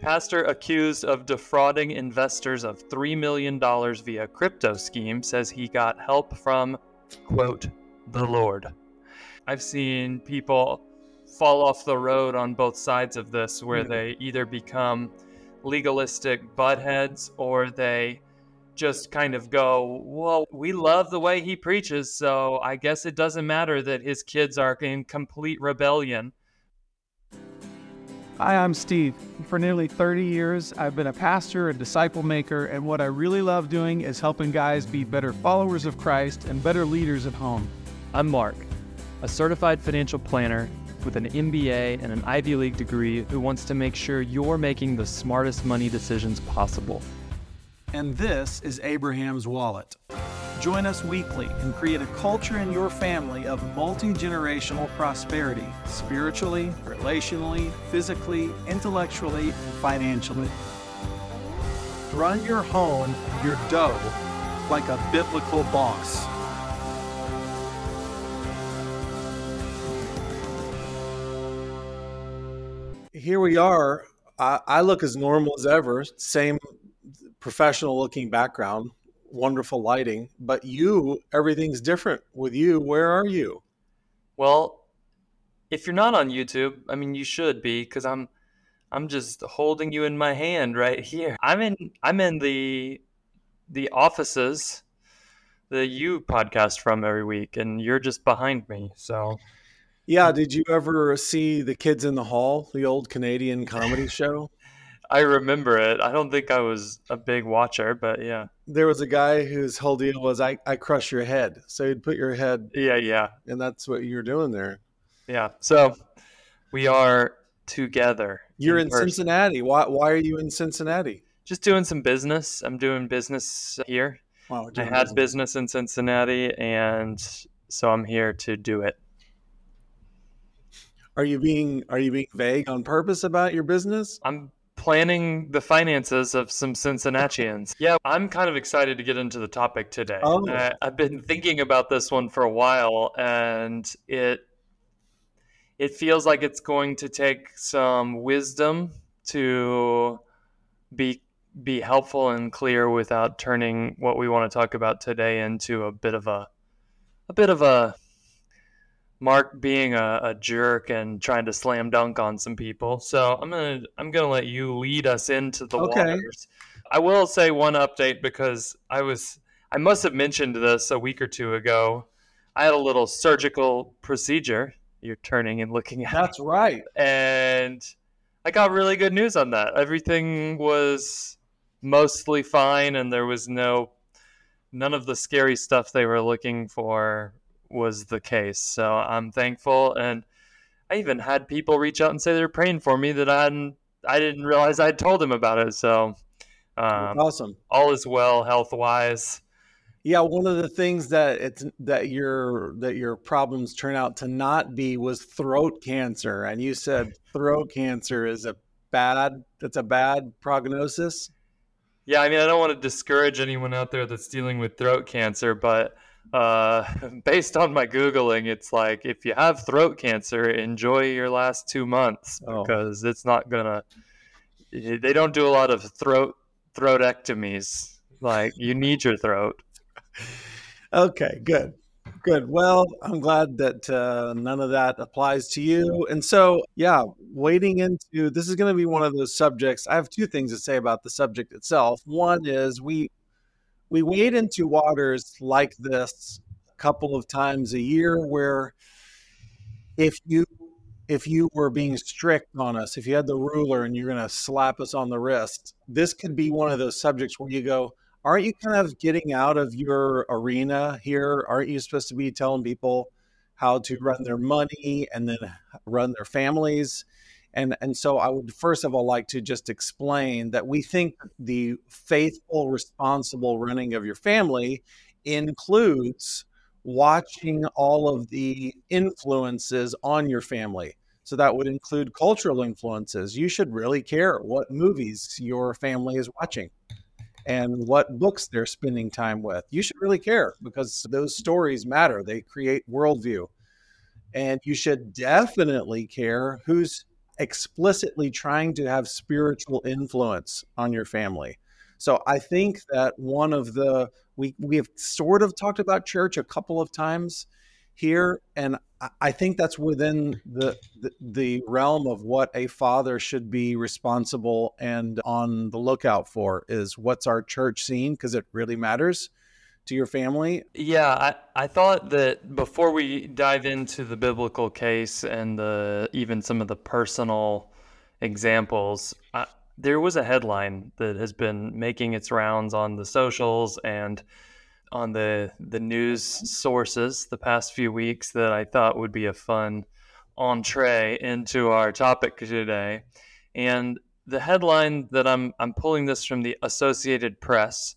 Pastor accused of defrauding investors of $3 million via crypto scheme says he got help from, quote, the Lord. I've seen people fall off the road on both sides of this where Yeah. they either become legalistic buttheads or they just kind of go, Well, we love the way he preaches, so I guess it doesn't matter that his kids are in complete rebellion. Hi, I'm Steve. For nearly 30 years, I've been a pastor, a disciple maker, and what I really love doing is helping guys be better followers of Christ and better leaders at home. I'm Mark, a certified financial planner with an MBA and an Ivy League degree who wants to make sure you're making the smartest money decisions possible. And this is Abraham's Wallet. Join us weekly and create a culture in your family of multi generational prosperity spiritually, relationally, physically, intellectually, and financially. Run your home, your dough, like a biblical boss. Here we are. I, I look as normal as ever, same professional looking background, wonderful lighting, but you, everything's different with you. Where are you? Well, if you're not on YouTube, I mean you should be cuz I'm I'm just holding you in my hand right here. I'm in I'm in the the offices the you podcast from every week and you're just behind me. So, Yeah, did you ever see The Kids in the Hall, the old Canadian comedy show? I remember it. I don't think I was a big watcher, but yeah. There was a guy whose whole deal was I, I crush your head. So he'd put your head, Yeah, yeah. and that's what you're doing there. Yeah. So, we are together. You're in person. Cincinnati. Why, why are you in Cincinnati? Just doing some business. I'm doing business here. Wow, I had business in Cincinnati, and so I'm here to do it. Are you being are you being vague on purpose about your business? I'm planning the finances of some Cincinnatians. Yeah, I'm kind of excited to get into the topic today. Oh. I, I've been thinking about this one for a while, and it it feels like it's going to take some wisdom to be be helpful and clear without turning what we want to talk about today into a bit of a a bit of a Mark being a, a jerk and trying to slam dunk on some people. So I'm gonna I'm gonna let you lead us into the Okay. waters. I will say one update because I was I must have mentioned this a week or two ago. I had a little surgical procedure. You're turning and looking at That's right. and I got really good news on that. Everything was mostly fine, and there was no none of the scary stuff they were looking for was the case. So I'm thankful, and I even had people reach out and say they're praying for me that I hadn't I didn't realize I'd told them about it. So um, awesome. all is well health wise. Yeah, one of the things that it's that your that your problems turn out to not be was throat cancer, and you said throat cancer is a bad that's a bad prognosis. Yeah, I mean, I don't want to discourage anyone out there that's dealing with throat cancer, but uh, based on my Googling, it's like if you have throat cancer, enjoy your last two months Oh. because it's not gonna. They don't do a lot of throat throatectomies. Like you need your throat. Okay, good. Good. Well, I'm glad that uh, none of that applies to you. And so, yeah, wading into this is going to be one of those subjects. I have two things to say about the subject itself. One is we we wade into waters like this a couple of times a year where if you if you were being strict on us, if you had the ruler and you're going to slap us on the wrist, this could be one of those subjects where you go, aren't you kind of getting out of your arena here? Aren't you supposed to be telling people how to run their money and then run their families? And and so I would first of all like to just explain that we think the faithful, responsible running of your family includes watching all of the influences on your family. So that would include cultural influences. You should really care what movies your family is watching and what books they're spending time with. You should really care because those stories matter. They create worldview. And you should definitely care who's explicitly trying to have spiritual influence on your family. So I think that one of the we we have sort of talked about church a couple of times here, and I think that's within the, the, the realm of what a father should be responsible and on the lookout for is what's our church scene because it really matters to your family. Yeah, I, I thought that before we dive into the biblical case and the even some of the personal examples, I, there was a headline that has been making its rounds on the socials and on the the news sources the past few weeks that I thought would be a fun entree into our topic today. And the headline that I'm I'm pulling this from the Associated Press.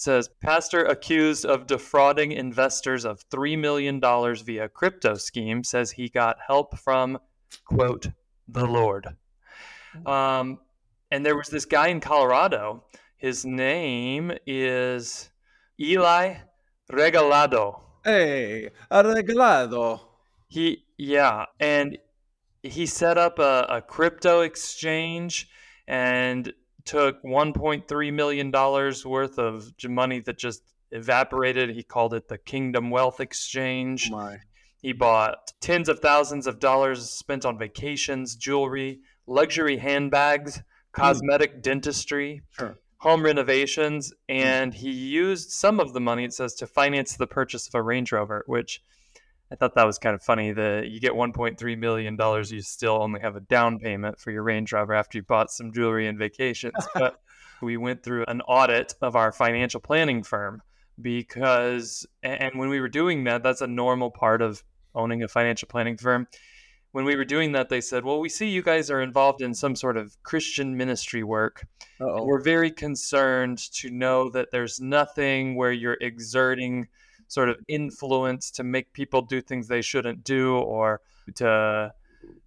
It says pastor accused of defrauding investors of 3 million dollars via crypto scheme says he got help from quote the Lord. Um, and there was this guy in Colorado. His name is Eli Regalado. Hey, Regalado. He yeah, and he set up a, a crypto exchange and took 1.3 million dollars worth of money that just evaporated. He called it the Kingdom Wealth Exchange. Oh he bought tens of thousands of dollars spent on vacations, jewelry, luxury handbags, cosmetic mm. dentistry. Sure home renovations, and he used some of the money, it says, to finance the purchase of a Range Rover, which I thought that was kind of funny. That you get 1.3 million dollars, you still only have a down payment for your Range Rover after you bought some jewelry and vacations. but we went through an audit of our financial planning firm because, and when we were doing that, that's a normal part of owning a financial planning firm when we were doing that, they said, Well, we see you guys are involved in some sort of Christian ministry work. We're very concerned to know that there's nothing where you're exerting sort of influence to make people do things they shouldn't do or to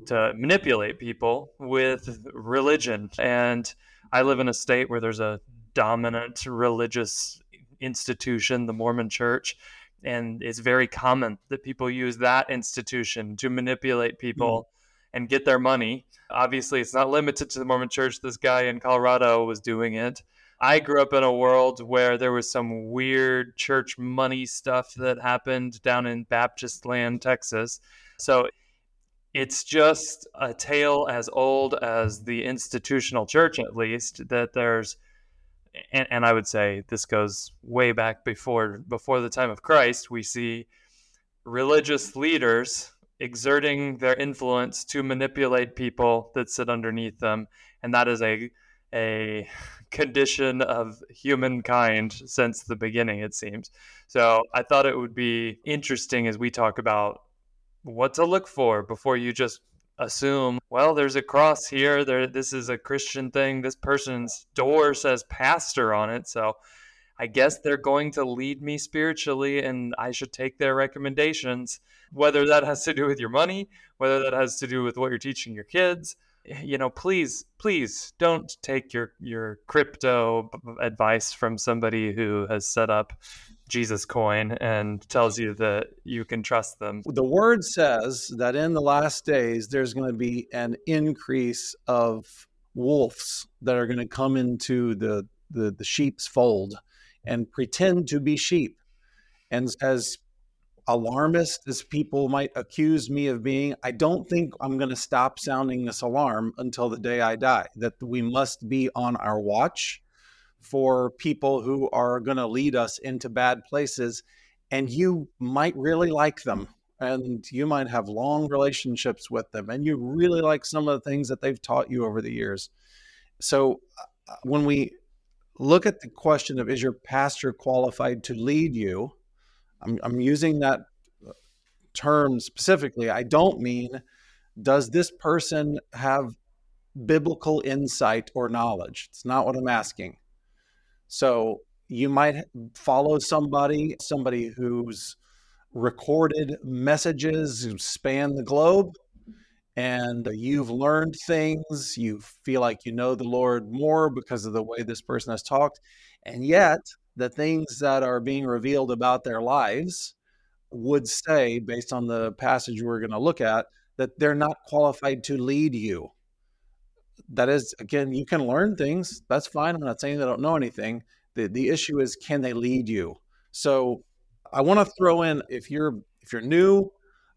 to manipulate people with religion. And I live in a state where there's a dominant religious institution, the Mormon church and it's very common that people use that institution to manipulate people mm-hmm. and get their money. Obviously, it's not limited to the Mormon church. This guy in Colorado was doing it. I grew up in a world where there was some weird church money stuff that happened down in Baptist land, Texas. So it's just a tale as old as the institutional church, at least, that there's and, and I would say this goes way back before before the time of Christ. We see religious leaders exerting their influence to manipulate people that sit underneath them, and that is a a condition of humankind since the beginning, it seems. So I thought it would be interesting as we talk about what to look for before you just assume, well, there's a cross here. There, this is a Christian thing. This person's door says pastor on it, so I guess they're going to lead me spiritually, and I should take their recommendations. Whether that has to do with your money, whether that has to do with what you're teaching your kids, you know, please, please don't take your your crypto advice from somebody who has set up Jesus coin and tells you that you can trust them. The word says that in the last days there's going to be an increase of wolves that are going to come into the the, the sheep's fold and pretend to be sheep. And as alarmist as people might accuse me of being, I don't think I'm going to stop sounding this alarm until the day I die. That we must be on our watch for people who are going to lead us into bad places. And you might really like them. And you might have long relationships with them. And you really like some of the things that they've taught you over the years. So uh, when we look at the question of is your pastor qualified to lead you? I'm, I'm using that term specifically. I don't mean does this person have biblical insight or knowledge? It's not what I'm asking. So you might follow somebody, somebody who's recorded messages who span the globe, and you've learned things. You feel like you know the Lord more because of the way this person has talked. And yet, the things that are being revealed about their lives would say, based on the passage we're going to look at, that they're not qualified to lead you. that is again you can learn things that's fine i'm not saying they don't know anything the, the issue is can they lead you so i want to throw in if you're if you're new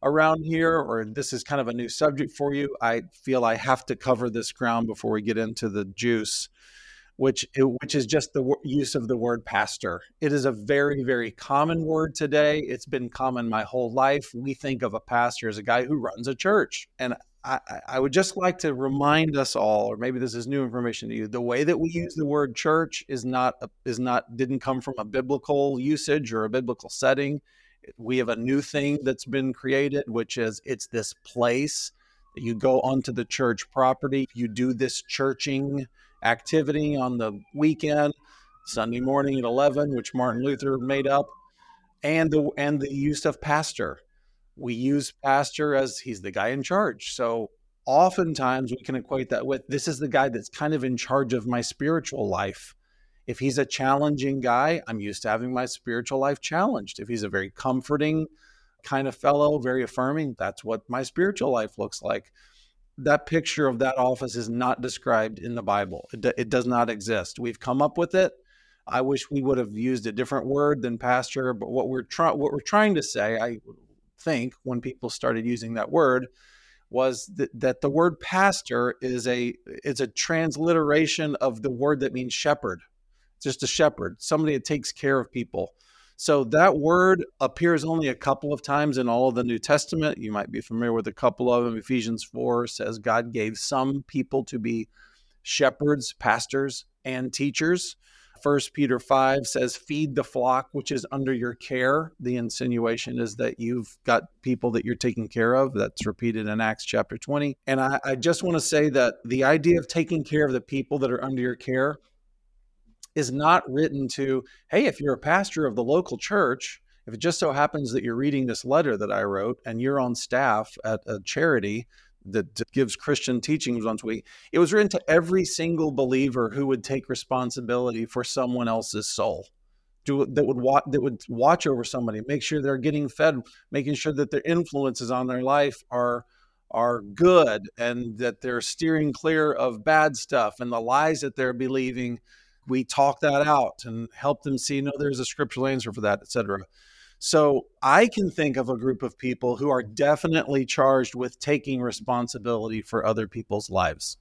around here or this is kind of a new subject for you i feel i have to cover this ground before we get into the juice which which is just the use of the word pastor. It is a very very common word today. It's been common my whole life. We think of a pastor as a guy who runs a church. And I, I would just like to remind us all, or maybe this is new information to you, the way that we use the word church is not is not didn't come from a biblical usage or a biblical setting. We have a new thing that's been created, which is it's this place. You go onto the church property, you do this churching activity on the weekend, Sunday morning at eleven, which Martin Luther made up, and the and the use of pastor we use pastor as he's the guy in charge. So oftentimes we can equate that with this is the guy that's kind of in charge of my spiritual life. If he's a challenging guy, I'm used to having my spiritual life challenged. If he's a very comforting kind of fellow, very affirming, that's what my spiritual life looks like. That picture of that office is not described in the Bible. It, it does not exist. We've come up with it. I wish we would have used a different word than pastor, but what we're trying what we're trying to say, I think when people started using that word was that, the word pastor is a is a transliteration of the word that means shepherd it's just a shepherd somebody that takes care of people so that word appears only a couple of times in all of the new testament you might be familiar with a couple of them ephesians 4 says god gave some people to be shepherds pastors and teachers First Peter 5 says, feed the flock which is under your care. The insinuation is that you've got people that you're taking care of. That's repeated in Acts chapter 20. And I, I just want to say that the idea of taking care of the people that are under your care is not written to, hey, if you're a pastor of the local church, if it just so happens that you're reading this letter that I wrote and you're on staff at a charity, that gives Christian teachings once a week. It was written to every single believer who would take responsibility for someone else's soul. Do, that would watch that would watch over somebody, make sure they're getting fed, making sure that their influences on their life are are good and that they're steering clear of bad stuff and the lies that they're believing. We talk that out and help them see no, there's a scriptural answer for that, etc. So I can think of a group of people who are definitely charged with taking responsibility for other people's lives.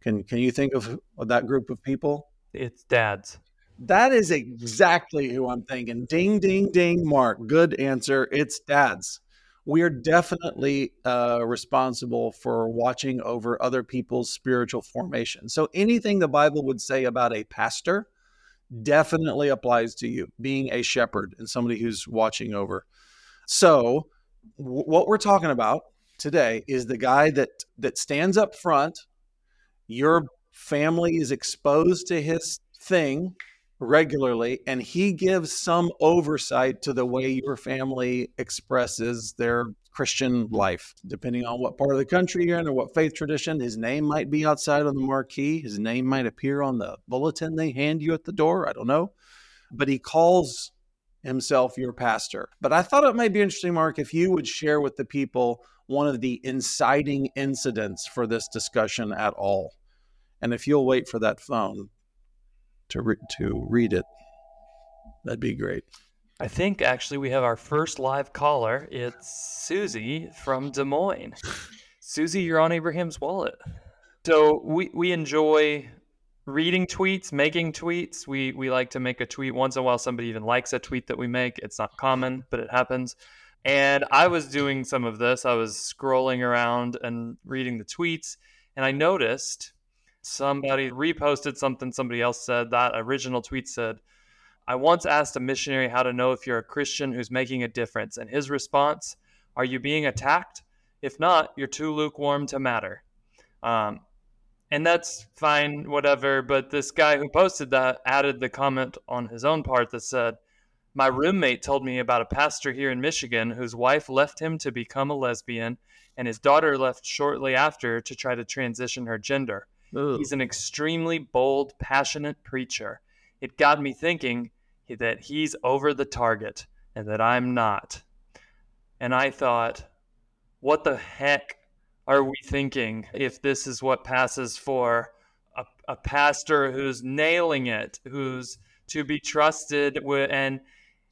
Can can you think of that group of people? It's dads. That is exactly who I'm thinking. Ding, ding, ding, Mark. Good answer. It's dads. We are definitely uh, responsible for watching over other people's spiritual formation. So anything the Bible would say about a pastor, definitely applies to you being a shepherd and somebody who's watching over. So, w- what we're talking about today is the guy that that stands up front. Your family is exposed to his thing regularly and he gives some oversight to the way your family expresses their Christian life. Depending on what part of the country you're in or what faith tradition, his name might be outside on the marquee. His name might appear on the bulletin they hand you at the door. I don't know. But he calls himself your pastor. But I thought it might be interesting, Mark, if you would share with the people one of the inciting incidents for this discussion at all. And if you'll wait for that phone to, re- to read it, that'd be great. I think actually we have our first live caller. It's Susie from Des Moines. Susie, you're on Abraham's Wallet. So we, we enjoy reading tweets, making tweets. We we like to make a tweet once in a while. Somebody even likes a tweet that we make. It's not common, but it happens. And I was doing some of this. I was scrolling around and reading the tweets, and I noticed somebody reposted something somebody else said. That original tweet said, I once asked a missionary how to know if you're a Christian who's making a difference, and his response, Are you being attacked? If not, you're too lukewarm to matter. Um, and that's fine, whatever. But this guy who posted that added the comment on his own part that said, My roommate told me about a pastor here in Michigan whose wife left him to become a lesbian, and his daughter left shortly after to try to transition her gender. Ooh. He's an extremely bold, passionate preacher. It got me thinking that he's over the target and that I'm not. And I thought, what the heck are we thinking if this is what passes for a, a pastor who's nailing it, who's to be trusted, and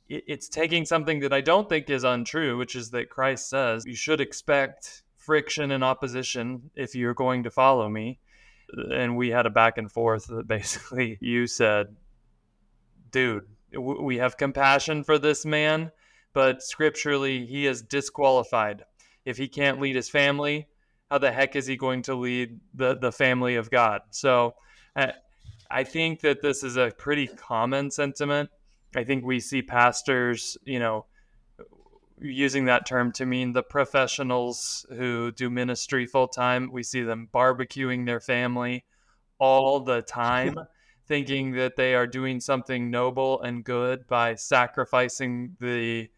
it's taking something that I don't think is untrue, which is that Christ says you should expect friction and opposition if you're going to follow me. And we had a back and forth that basically you said, dude, we have compassion for this man, but scripturally he is disqualified. If he can't lead his family, how the heck is he going to lead the, the family of God? So uh, I think that this is a pretty common sentiment. I think we see pastors, you know, using that term to mean the professionals who do ministry full time. We see them barbecuing their family all the time, thinking that they are doing something noble and good by sacrificing the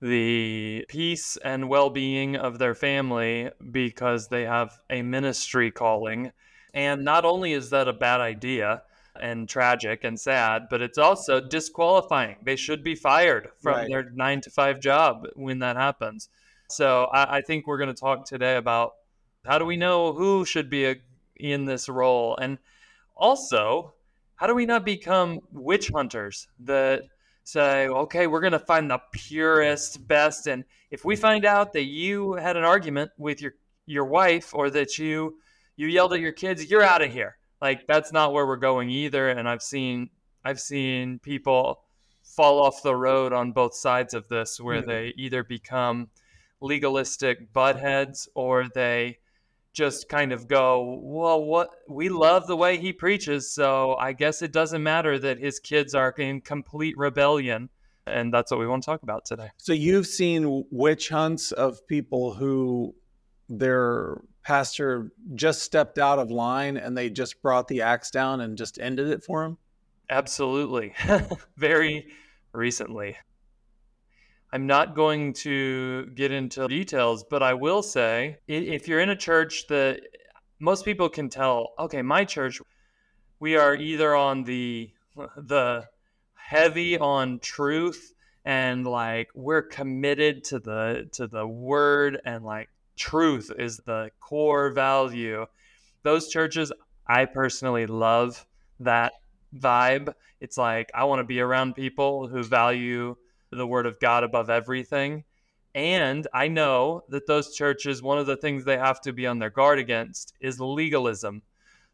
the peace and well-being of their family because they have a ministry calling. And not only is that a bad idea, and tragic and sad, but it's also disqualifying. They should be fired from right. their nine to five job when that happens. So I, I think we're going to talk today about how do we know who should be a, in this role, and also how do we not become witch hunters that say, okay, we're going to find the purest, best, and if we find out that you had an argument with your your wife or that you you yelled at your kids, you're out of here like that's not where we're going either and i've seen i've seen people fall off the road on both sides of this where mm-hmm. they either become legalistic buttheads or they just kind of go well what we love the way he preaches so i guess it doesn't matter that his kids are in complete rebellion and that's what we want to talk about today so you've seen witch hunts of people who their pastor just stepped out of line and they just brought the axe down and just ended it for him? Absolutely. Very recently. I'm not going to get into details, but I will say if you're in a church that most people can tell, okay, my church, we are either on the the heavy on truth and like we're committed to the to the word and like truth is the core value. Those churches, I personally love that vibe. It's like I want to be around people who value the word of God above everything. And I know that those churches, one of the things they have to be on their guard against is legalism.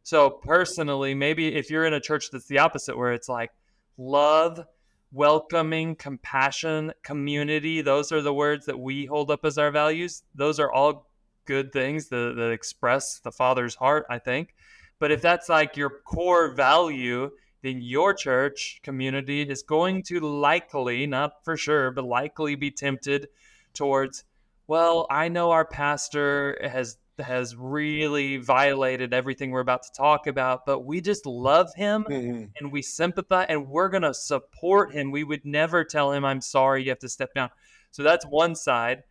So, personally, maybe if you're in a church that's the opposite, where it's like love welcoming, compassion, community. Those are the words that we hold up as our values. Those are all good things that, that express the Father's heart, I think. But if that's like your core value, then your church community is going to likely, not for sure, but likely be tempted towards, well, I know our pastor has has really violated everything we're about to talk about, but we just love him mm-hmm. and we sympathize and we're going to support him. We would never tell him, I'm sorry, you have to step down. So that's one side.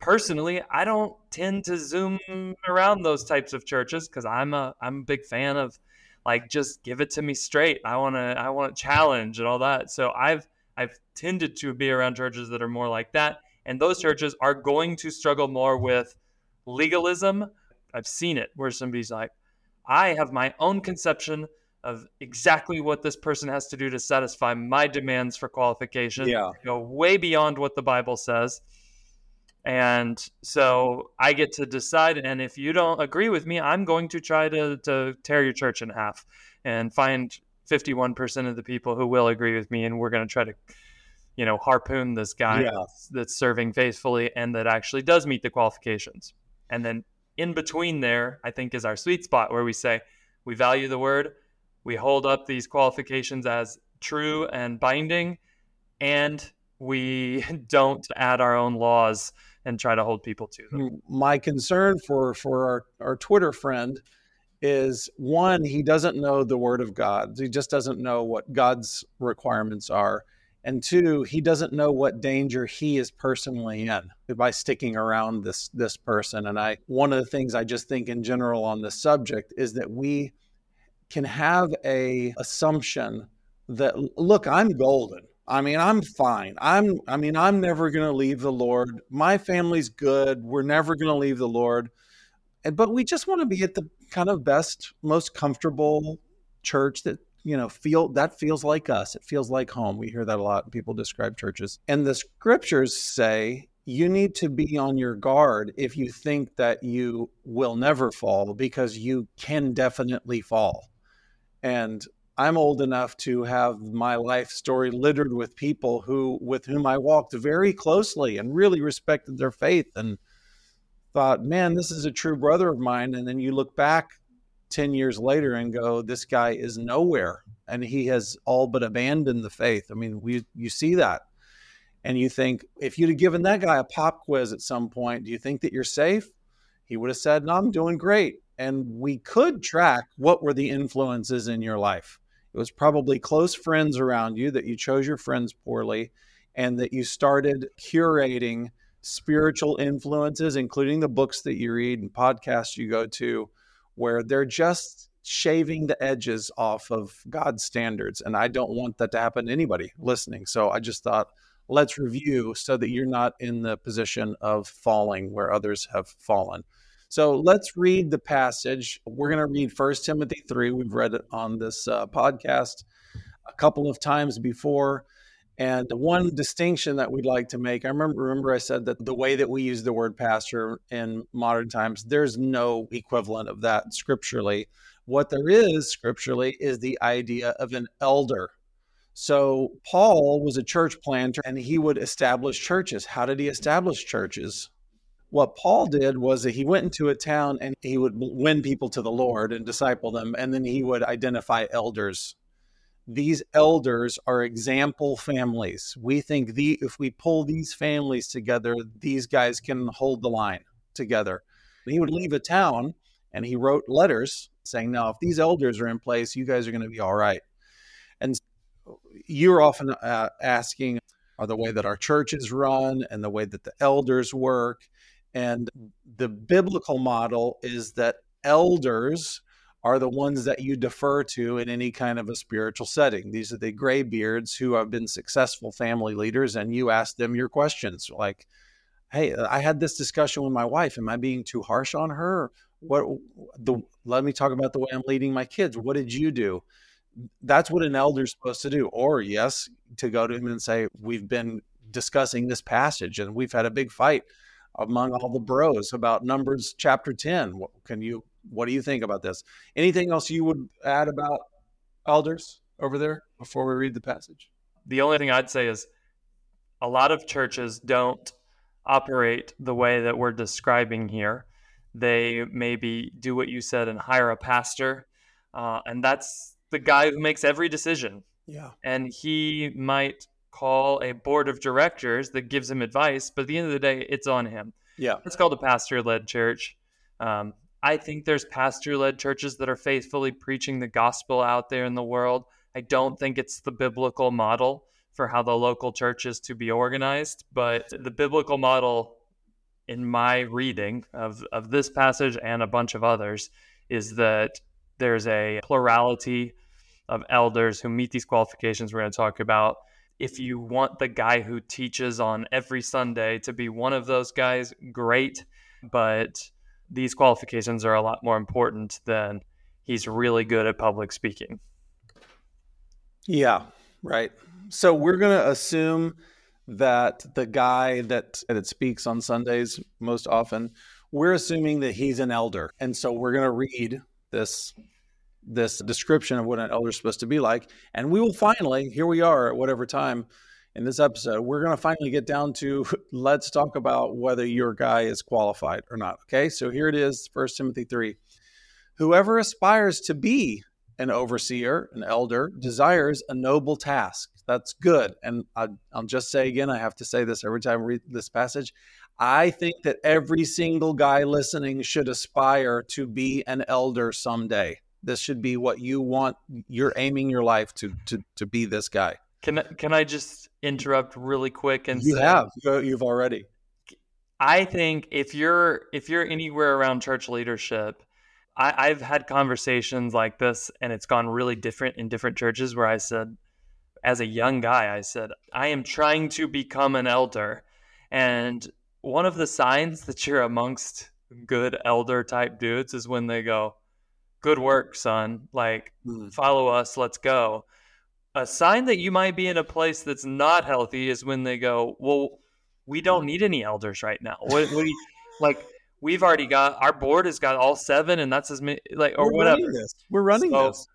Personally, I don't tend to zoom around those types of churches because I'm a I'm a big fan of like just give it to me straight. I want to I want to challenge and all that. So I've I've tended to be around churches that are more like that, and those churches are going to struggle more with legalism. I've seen it where somebody's like, I have my own conception of exactly what this person has to do to satisfy my demands for qualification. Yeah. Go way beyond what the Bible says. And so I get to decide. And if you don't agree with me, I'm going to try to, to tear your church in half and find 51% of the people who will agree with me. And we're going to try to you know harpoon this guy yeah. that's, that's, serving faithfully and that actually does meet the qualifications and then in between there, I think is our sweet spot where we say we value the word, we hold up these qualifications as true and binding, and we don't add our own laws and try to hold people to them. My concern for for our, our Twitter friend is one, he doesn't know the word of God. He just doesn't know what God's requirements are and two he doesn't know what danger he is personally in by sticking around this this person. And i one of the things i just think in general on this subject is that we can have a assumption that look i'm golden. I mean i'm fine. I'm i mean i'm never going to leave the lord. My family's good. We're never going to leave the lord. And but we just want to be at the kind of best, most comfortable church that you know feel that feels like us. It feels like home. We hear that a lot. People describe churches. And the scriptures say you need to be on your guard if you think that you will never fall because you can definitely fall. And i'm old enough to have my life story littered with people who with whom i walked very closely and really respected their faith and thought man this is a true brother of mine. And then you look back 10 years later and go, this guy is nowhere and he has all but abandoned the faith. I mean, we you see that. And you think if you'd have given that guy a pop quiz at some point, do you think that you're safe? He would have said, "No, I'm doing great." And we could track what were the influences in your life. It was probably close friends around you that you chose your friends poorly and that you started curating spiritual influences including the books that you read and podcasts you go to where they're just shaving the edges off of God's standards. And I don't want that to happen to anybody listening. So I just thought, let's review so that you're not in the position of falling where others have fallen. So let's read the passage. We're going to read First Timothy 3. We've read it on this uh, podcast a couple of times before. And one distinction that we'd like to make, I remember, remember I said that the way that we use the word pastor in modern times, there's no equivalent of that scripturally. What there is scripturally is the idea of an elder. So Paul was a church planter and he would establish churches. How did he establish churches? What Paul did was that he went into a town and he would win people to the Lord and disciple them, and then he would identify elders these elders are example families. We think the if we pull these families together, these guys can hold the line together. he would leave a town and he wrote letters saying, "Now, if these elders are in place, you guys are going to be all right." And you're often uh, asking, are the way that our church is run and the way that the elders work, and the biblical model is that elders are the ones that you defer to in any kind of a spiritual setting. These are the graybeards who have been successful family leaders, and you ask them your questions like, "Hey, uh, I had this discussion with my wife. Am I being too harsh on her? What the? Let me talk about the way I'm leading my kids. What did you do?" That's what an elder's supposed to do. Or yes, to go to him and say, "We've been discussing this passage, and we've had a big fight." among all the bros about Numbers chapter 10. Can you what do you think about this? Anything else you would add about elders over there before we read the passage? The only thing I'd say is a lot of churches don't operate the way that we're describing here. They maybe do what you said and hire a pastor, uh, and that's the guy who makes every decision. Yeah. And he might call a board of directors that gives him advice, but at the end of the day, it's on him. Yeah. It's called a pastor led church. Um, I think there's pastor led churches that are faithfully preaching the gospel out there in the world. I don't think it's the biblical model for how the local church is to be organized, but the biblical model in my reading of, of this passage and a bunch of others is that there's a plurality of elders who meet these qualifications we're going to talk about. If you want the guy who teaches on every Sunday to be one of those guys, great. But these qualifications are a lot more important than he's really good at public speaking. Yeah, right. So we're going to assume that the guy that that speaks on Sundays most often, we're assuming that he's an elder. And so we're going to read this this description of what an elder is supposed to be like and we will finally here we are at whatever time in this episode, we're going to finally get down to let's talk about whether your guy is qualified or not. Okay, so here it is, First Timothy 3. Whoever aspires to be an overseer, an elder, desires a noble task. That's good. And I, will just say again, I have to say this every time I read this passage. I think that every single guy listening should aspire to be an elder someday. This should be what you want. You're aiming your life to to to be this guy. Can can I just interrupt really quick and you say, have you've already. I think if you're if you're anywhere around church leadership, I, I've had conversations like this, and it's gone really different in different churches. Where I said, as a young guy, I said, I am trying to become an elder, and one of the signs that you're amongst good elder type dudes is when they go, "Good work, son. Like Mm. follow us, let's go." A sign that you might be in a place that's not healthy is when they go, "Well, we don't need any elders right now." What, you, like we've already got our board has got all seven and that's as many like or We're whatever. running. We're running So- this.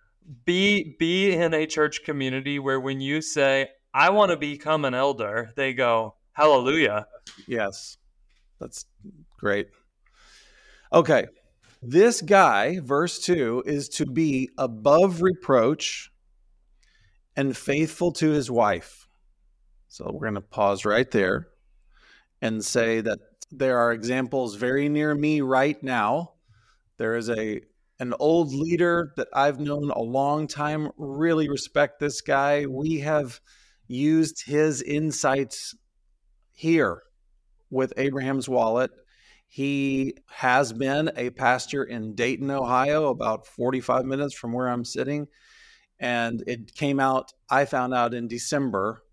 Be be in a church community where when you say, "I want to become an elder," they go, "Hallelujah." Yes. That's great. Okay. This guy, verse 2, is to be above reproach and faithful to his wife. So we're going to pause right there and say that there are examples very near me right now. There is a an old leader that I've known a long time, really respect this guy. We have used his insights here with Abraham's Wallet. He has been a pastor in Dayton, Ohio, about 45 minutes from where I'm sitting. And it came out, I found out in December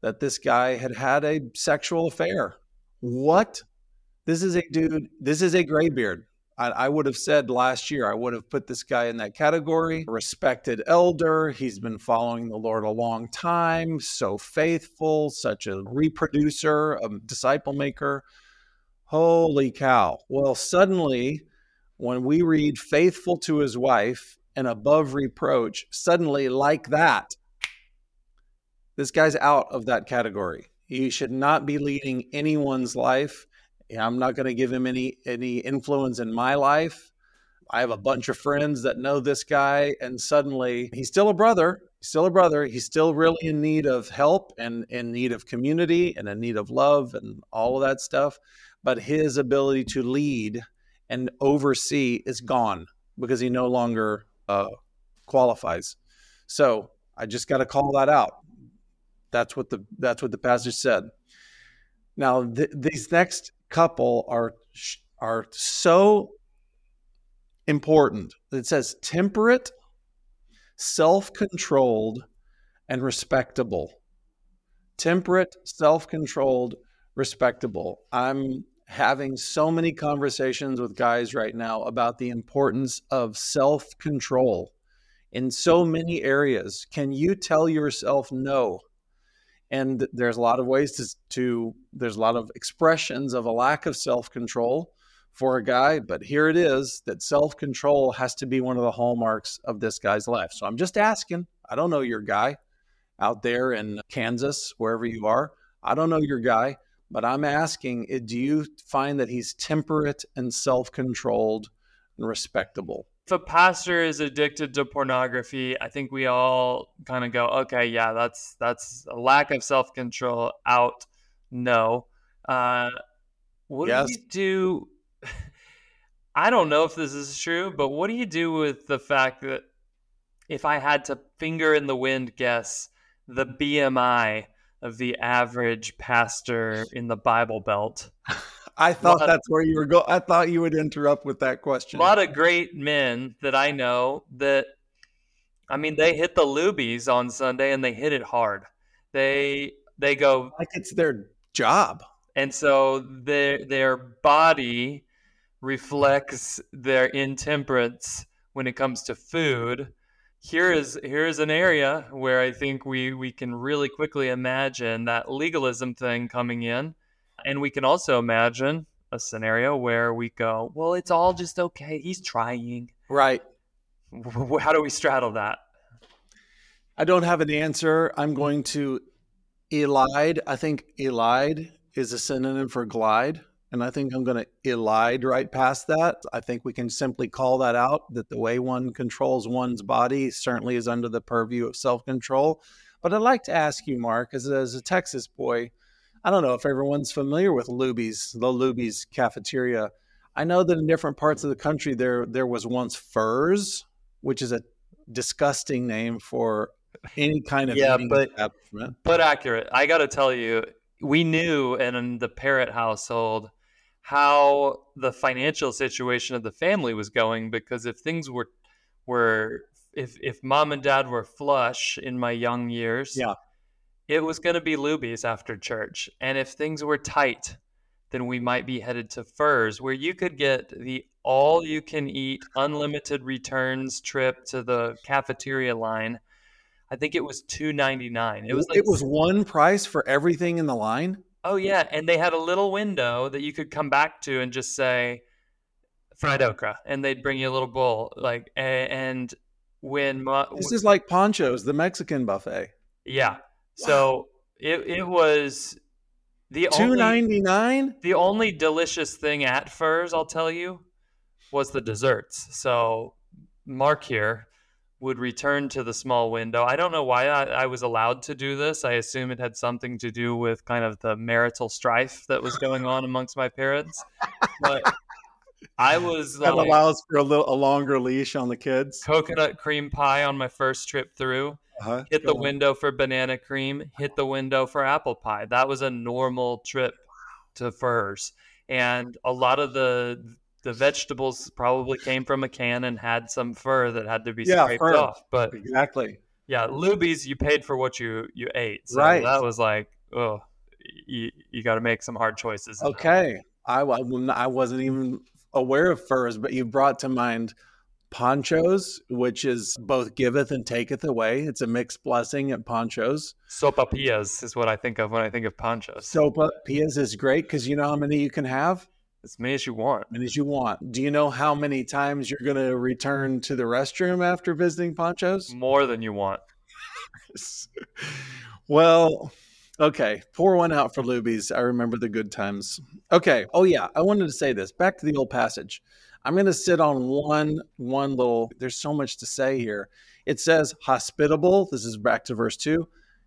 that this guy had had a sexual affair. What? This is a dude, this is a graybeard. I, I would have said last year, I would have put this guy in that category. Respected elder. He's been following the Lord a long time, so faithful, such a reproducer, a disciple maker. Holy cow. Well, suddenly, when we read faithful to his wife and above reproach, suddenly, like that, this guy's out of that category. He should not be leading anyone's life. I'm not going to give him any any influence in my life. I have a bunch of friends that know this guy, and suddenly he's still a brother. He's still a brother. He's still really in need of help and in need of community and in need of love and all of that stuff. But his ability to lead and oversee is gone because he no longer uh, qualifies. So I just got to call that out. That's what the that's what the passage said. Now th- these next couple are are so important. It says temperate, self-controlled, and respectable. Temperate, self-controlled, respectable. I'm having so many conversations with guys right now about the importance of self-control in so many areas. Can you tell yourself no? and there's a lot of ways to, to there's a lot of expressions of a lack of self-control for a guy but here it is that self-control has to be one of the hallmarks of this guy's life so i'm just asking i don't know your guy out there in kansas wherever you are i don't know your guy but i'm asking do you find that he's temperate and self-controlled and respectable if a pastor is addicted to pornography, I think we all kind of go, okay, yeah, that's that's a lack of self control. Out, no. Uh, what Yes. do you do? I don't know if this is true, but what do you do with the fact that if I had to finger in the wind guess the BMI of the average pastor in the Bible Belt? i thought that's where you were going i thought you would interrupt with that question. A lot of great men that I know that, I mean, they hit the Luby's on Sunday and they hit it hard. They they go, like it's their job and so their their body reflects their intemperance when it comes to food. Here is here is an area where I think we we can really quickly imagine that legalism thing coming in, and we can also imagine a scenario where we go, well, it's all just okay. He's trying. right How do we straddle that? I don't have an answer. I'm going to elide. I think elide is a synonym for glide. And I think I'm going to elide right past that. I think we can simply call that out that the way one controls one's body certainly is under the purview of self control. But I'd like to ask you, Mark, as, as a Texas boy, I don't know if everyone's familiar with Luby's, the Luby's cafeteria. I know that in different parts of the country there there was once Furr's, which is a disgusting name for any kind of Yeah, but- establishment. But accurate. I got to tell you, we knew in the Parrot household how the financial situation of the family was going because if things were were if if mom and dad were flush in my young years, Yeah. it was going to be Luby's after church. And if things were tight, then we might be headed to Furr's, where you could get the all you can eat, unlimited returns trip to the cafeteria line. I think it was two ninety nine. It was like, it was one price for everything in the line. Oh yeah, and they had a little window that you could come back to and just say fried okra, and they'd bring you a little bowl. Like and when my, This is like Pancho's, the Mexican buffet. yeah, so it it was the Two ninety nine. the only delicious thing at Furr's, I'll tell you, was the desserts. So Mark here would return to the small window. I don't know why I, I was allowed to do this. I assume it had something to do with kind of the marital strife that was going on amongst my parents. But I was That like, allows for a little a longer leash on the kids. coconut cream pie on my first trip through. Uh-huh. Hit the on. window for banana cream. Hit the window for apple pie. That was a normal trip to Furr's, and a lot of the the vegetables probably came from a can and had some fur that had to be Yeah, scraped fur. off. But Exactly. yeah, Luby's, you paid for what you you ate. So Right. That was like, oh, you, you got to make some hard choices. Okay. I, I wasn't even aware of Furr's, but you brought to mind Pancho's, which is both giveth and taketh away. It's a mixed blessing at Pancho's. Sopapillas is what I think of when I think of Pancho's. Sopa pias is great because you know how many you can have? As many as you want. Many as you want. Do you know how many times you're going to return to the restroom after visiting Pancho's? More than you want. well, okay. Pour one out for Luby's. I remember the good times. Okay. Oh yeah, I wanted to say this. Back to the old passage. I'm going to sit on one one little there's so much to say here. It says hospitable. This is back to verse 2.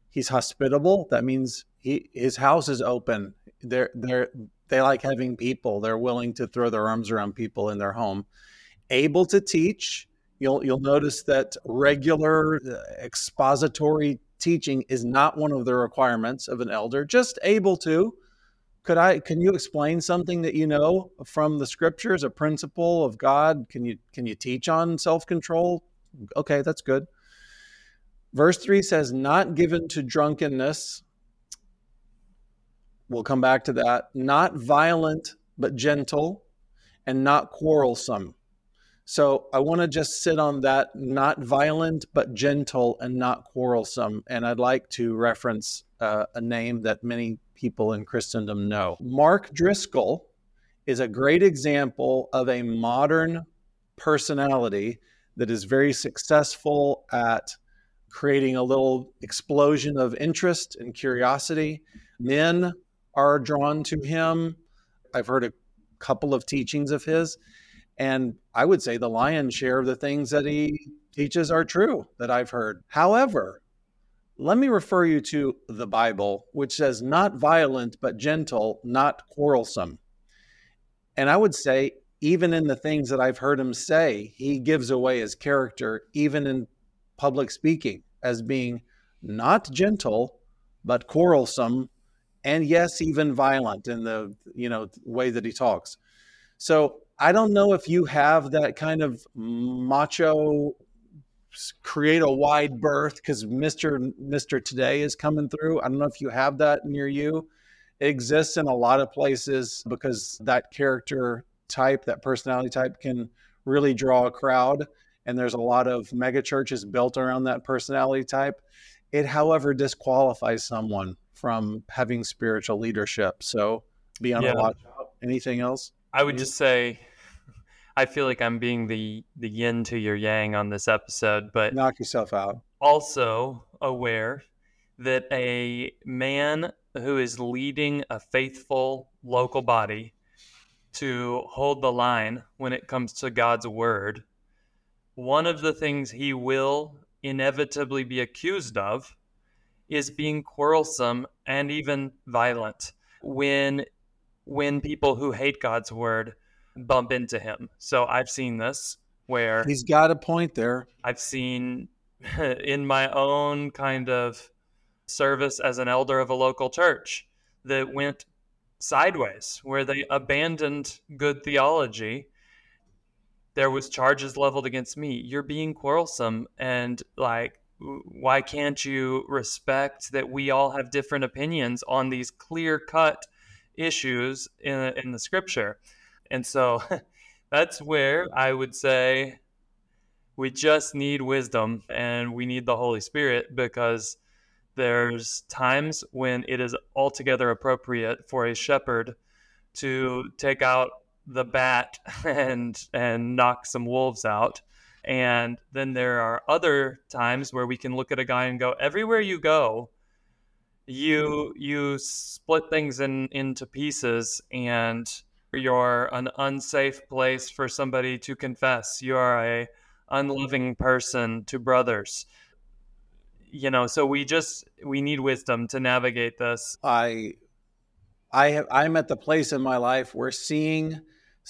He's hospitable. That means he his house is open. They're they're they like having people. They're willing to throw their arms around people in their home. Able to teach. You'll you'll notice that regular uh, expository teaching is not one of the requirements of an elder. Just able to. Could I? Can you explain something that you know from the scriptures, a principle of God? Can you can you teach on self control? Okay, that's good. Verse three says, "Not given to drunkenness." We'll come back to that. Not violent, but gentle, and not quarrelsome. So I want to just sit on that not violent, but gentle and not quarrelsome. And I'd like to reference uh, a name that many people in Christendom know. Mark Driscoll is a great example of a modern personality that is very successful at creating a little explosion of interest and curiosity. Men are drawn to him. I've heard a couple of teachings of his. And I would say the lion's share of the things that he teaches are true that I've heard. However, let me refer you to the Bible, which says, not violent, but gentle, not quarrelsome. And I would say, even in the things that I've heard him say, he gives away his character, even in public speaking, as being not gentle, but quarrelsome, and yes, even violent in the you know way that he talks. So I don't know if you have that kind of macho create a wide berth because Mr. Mr. Today is coming through. I don't know if you have that near you. It exists in a lot of places because that character type, that personality type can really draw a crowd. And there's a lot of mega churches built around that personality type. It, however, disqualifies someone from having spiritual leadership. So be on Yeah. the watch out. Anything else? I would just say, I feel like I'm being the the yin to your yang on this episode, but Knock yourself out. also aware that a man who is leading a faithful local body to hold the line when it comes to God's word, one of the things he will inevitably be accused of is being quarrelsome and even violent when when people who hate God's word bump into him. So I've seen this where He's got a point there. I've seen in my own kind of service as an elder of a local church that went sideways, where they abandoned good theology. There was charges leveled against me. You're being quarrelsome, and like, why can't you respect that we all have different opinions on these clear cut issues in, in the scripture. And so that's where I would say we just need wisdom and we need the Holy Spirit because there's times when it is altogether appropriate for a shepherd to take out the bat and and knock some wolves out. And then there are other times where we can look at a guy and go, everywhere you go, you you split things in into pieces and you're an unsafe place for somebody to confess. You are a unloving person to brothers. You know, so we just we need wisdom to navigate this. I I have I'm at the place in my life where seeing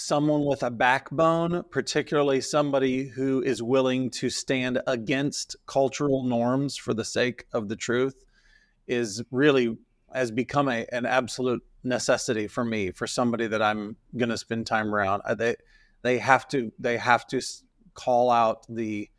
someone with a backbone, particularly somebody who is willing to stand against cultural norms for the sake of the truth, is really has become a, an absolute necessity for me for somebody that I'm going to spend time around. They they have to they have to call out the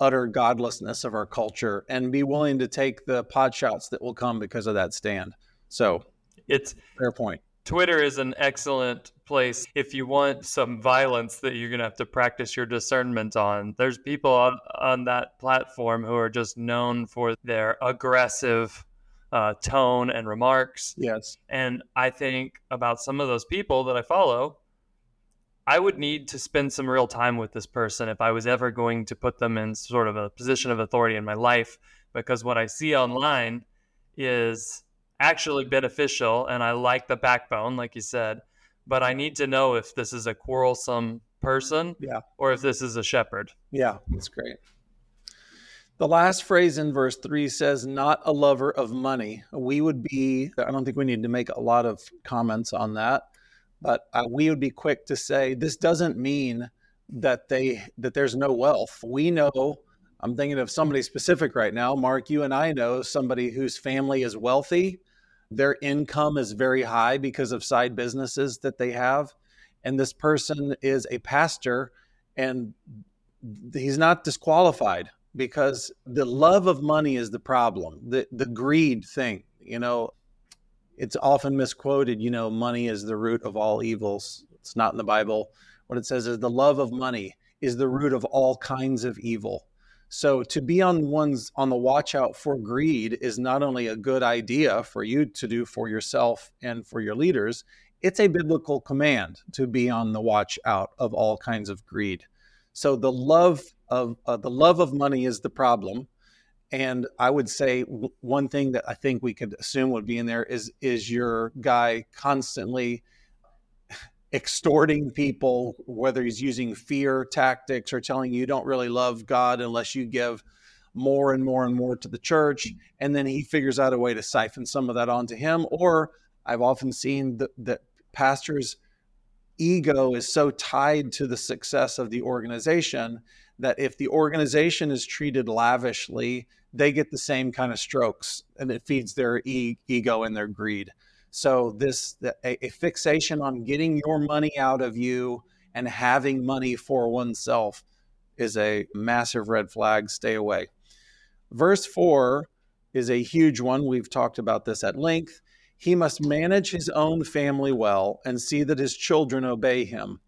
utter godlessness of our culture and be willing to take the pot shots that will come because of that stand. So it's fair point. Twitter is an excellent place if you want some violence that you're going to have to practice your discernment on. There's people on, on that platform who are just known for their aggressive uh, tone and remarks. Yes. And I think about some of those people that I follow, I would need to spend some real time with this person if I was ever going to put them in sort of a position of authority in my life because what I see online is actually beneficial and I like the backbone, like you said, but I need to know if this is a quarrelsome person yeah. or if this is a shepherd. Yeah, that's great. The last phrase in verse three says, not a lover of money. We would be, I don't think we need to make a lot of comments on that, but uh, we would be quick to say this doesn't mean that they that there's no wealth. We know I'm thinking of somebody specific right now. Mark, you and I know somebody whose family is wealthy their income is very high because of side businesses that they have. And this person is a pastor and he's not disqualified because the love of money is the problem, the, the greed thing. You know, it's often misquoted, you know, money is the root of all evils. It's not in the Bible. What it says is the love of money is the root of all kinds of evil. So to be on one's on the watch out for greed is not only a good idea for you to do for yourself and for your leaders, it's a biblical command to be on the watch out of all kinds of greed. So the love of uh, the love of money is the problem. And I would say w- one thing that I think we could assume would be in there is is your guy constantly extorting people, whether he's using fear tactics or telling you don't really love God unless you give more and more and more to the church. And then he figures out a way to siphon some of that onto him. Or I've often seen that, that pastors' ego is so tied to the success of the organization that if the organization is treated lavishly, they get the same kind of strokes and it feeds their e- ego and their greed. So this a, a fixation on getting your money out of you and having money for oneself is a massive red flag. Stay away. Verse 4 is a huge one. We've talked about this at length. He must manage his own family well and see that his children obey him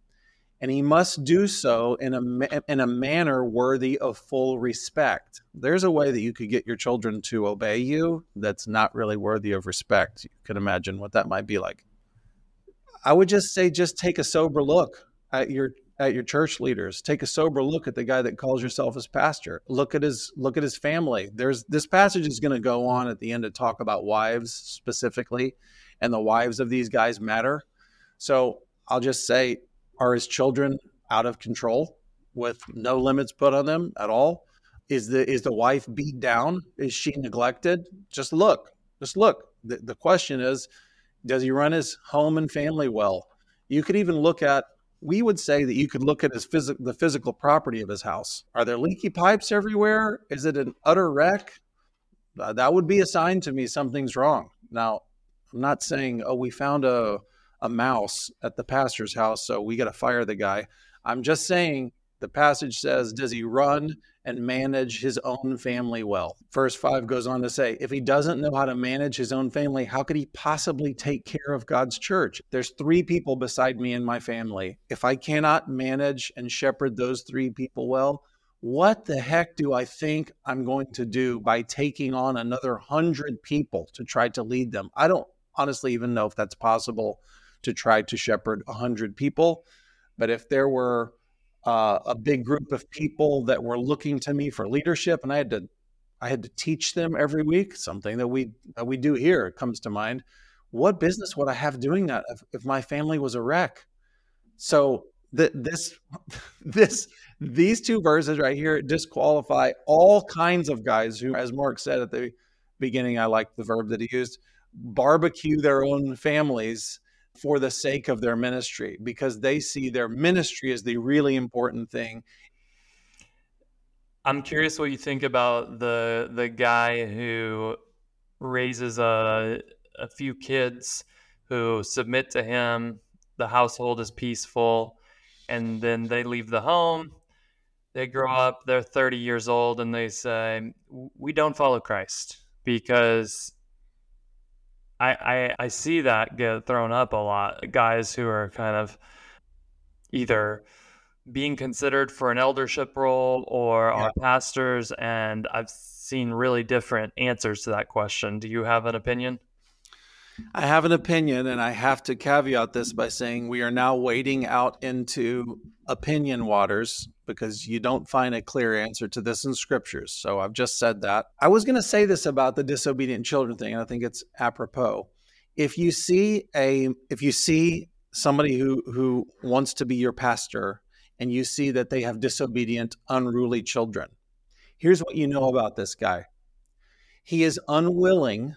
and he must do so in a, in a manner worthy of full respect. There's a way that you could get your children to obey you that's not really worthy of respect. You can imagine what that might be like. I would just say, just take a sober look at your at your church leaders. Take a sober look at the guy that calls yourself as pastor. Look at his look at his family. There's this passage is going to go on at the end to talk about wives specifically, and the wives of these guys matter. So I'll just say are his children out of control with no limits put on them at all? Is the is the wife beat down? Is she neglected? Just look. Just look. The, the question is, does he run his home and family well? You could even look at we would say that you could look at his phys- the physical property of his house. Are there leaky pipes everywhere? Is it an utter wreck? Uh, that would be a sign to me something's wrong. Now, I'm not saying, oh, we found a a mouse at the pastor's house, so we got to fire the guy. I'm just saying the passage says, does he run and manage his own family well. Verse 5 goes on to say, if he doesn't know how to manage his own family, how could he possibly take care of God's church? There's three people beside me in my family. If I cannot manage and shepherd those three people well, what the heck do I think I'm going to do by taking on another hundred people to try to lead them? I don't honestly even know if that's possible to try to shepherd a hundred people. But if there were uh, a big group of people that were looking to me for leadership, and I had to I had to teach them every week. Something that we that we do here comes to mind. What business would I have doing that if, if my family was a wreck? So th- this this these two verses right here disqualify all kinds of guys who, as Mark said at the beginning, I like the verb that he used, barbecue their own families for the sake of their ministry because they see their ministry as the really important thing. I'm curious what you think about the the guy who raises a a few kids who submit to him. The household is peaceful, and then they leave the home. They grow up. They're 30 years old, and they say, "We don't follow Christ because I, I, I see that get thrown up a lot. Guys who are kind of either being considered for an eldership role or yeah. are pastors, and I've seen really different answers to that question. Do you have an opinion? I have an opinion, and I have to caveat this by saying we are now wading out into opinion waters because you don't find a clear answer to this in scriptures. So I've just said that. I was going to say this about the disobedient children thing, and I think it's apropos. If you see a if you see somebody who who wants to be your pastor and you see that they have disobedient, unruly children, here's what you know about this guy. He is unwilling